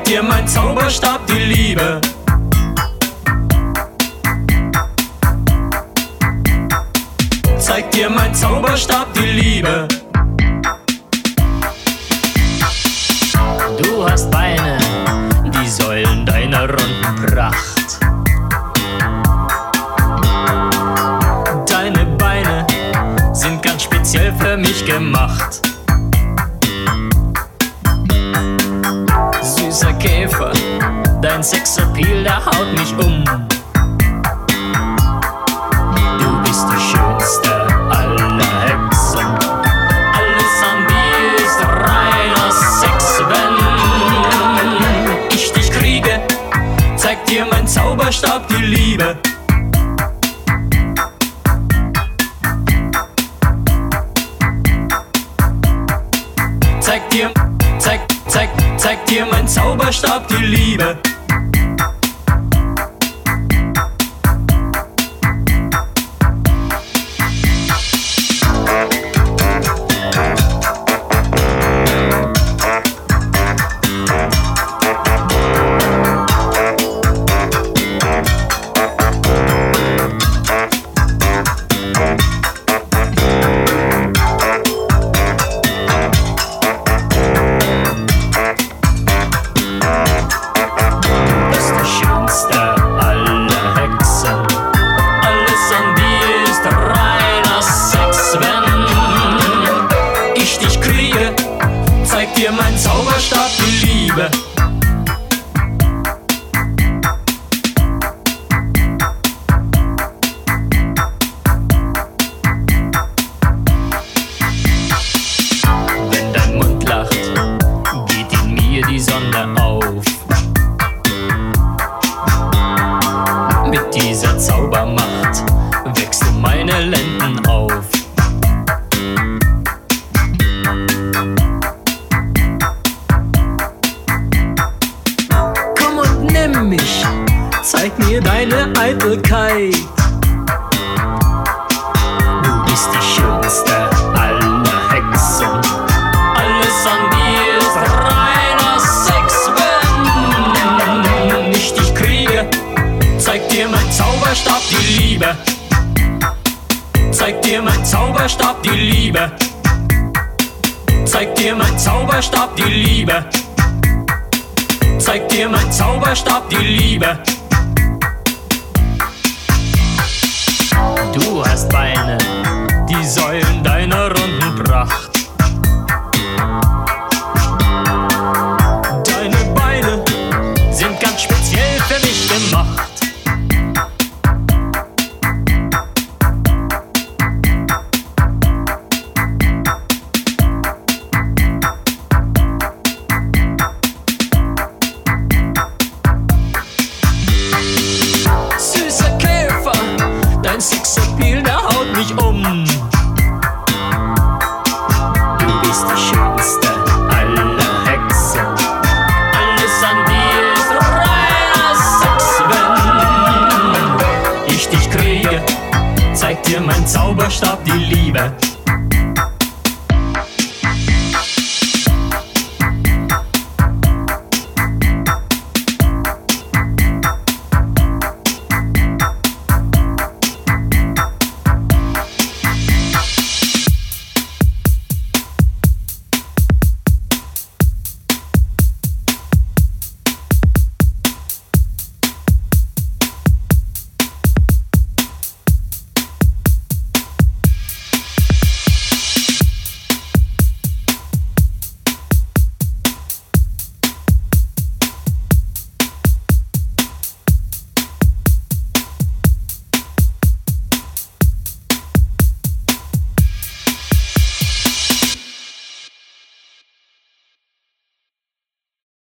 zeigt dir mein Zauberstab die Liebe. Zeigt dir mein Zauberstab die Liebe. Du hast Beine, die Säulen deiner runden Pracht. Deine Beine sind ganz speziell für mich gemacht. Dein Sexappeal, der haut mich um. Du bist die schönste aller Hexen. Alles an dir ist reiner Sex, wenn ich dich kriege, zeigt dir mein Zauberstab die Liebe. Zeig dir, zeig, zeig, zeig dir mein Zauberstab die Liebe. Zeig dir mein Zauberstab die Liebe. Zeig dir mein Zauberstab die Liebe. Zeig dir mein Zauberstab die Liebe. Zeig dir mein Zauberstab die Liebe. Du hast Beine,